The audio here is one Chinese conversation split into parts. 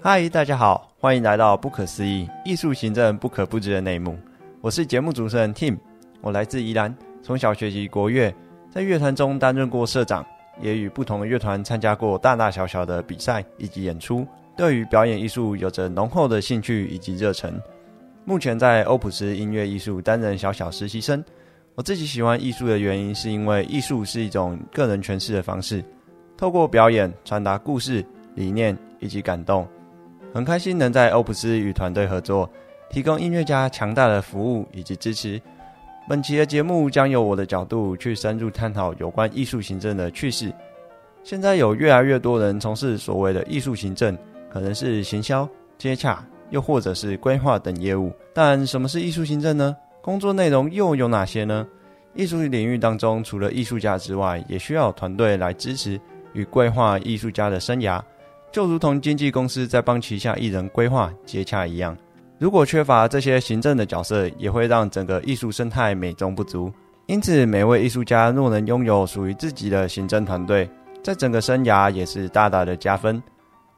嗨，大家好，欢迎来到不可思议艺术行政不可不知的内幕。我是节目主持人 Tim，我来自宜兰，从小学习国乐，在乐团中担任过社长，也与不同的乐团参加过大大小小的比赛以及演出，对于表演艺术有着浓厚的兴趣以及热忱。目前在欧普斯音乐艺术担任小小实习生。我自己喜欢艺术的原因，是因为艺术是一种个人诠释的方式，透过表演传达故事、理念以及感动。很开心能在欧普斯与团队合作，提供音乐家强大的服务以及支持。本期的节目将由我的角度去深入探讨有关艺术行政的趣事。现在有越来越多人从事所谓的艺术行政，可能是行销、接洽。又或者是规划等业务，但什么是艺术行政呢？工作内容又有哪些呢？艺术领域当中，除了艺术家之外，也需要团队来支持与规划艺术家的生涯，就如同经纪公司在帮旗下艺人规划接洽一样。如果缺乏这些行政的角色，也会让整个艺术生态美中不足。因此，每位艺术家若能拥有属于自己的行政团队，在整个生涯也是大大的加分。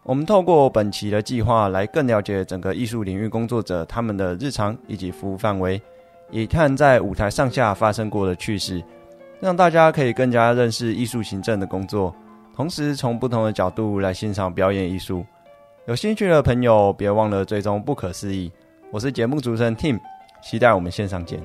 我们透过本期的计划来更了解整个艺术领域工作者他们的日常以及服务范围，以看在舞台上下发生过的趣事，让大家可以更加认识艺术行政的工作，同时从不同的角度来欣赏表演艺术。有兴趣的朋友别忘了追踪不可思议，我是节目主持人 Tim，期待我们线上见。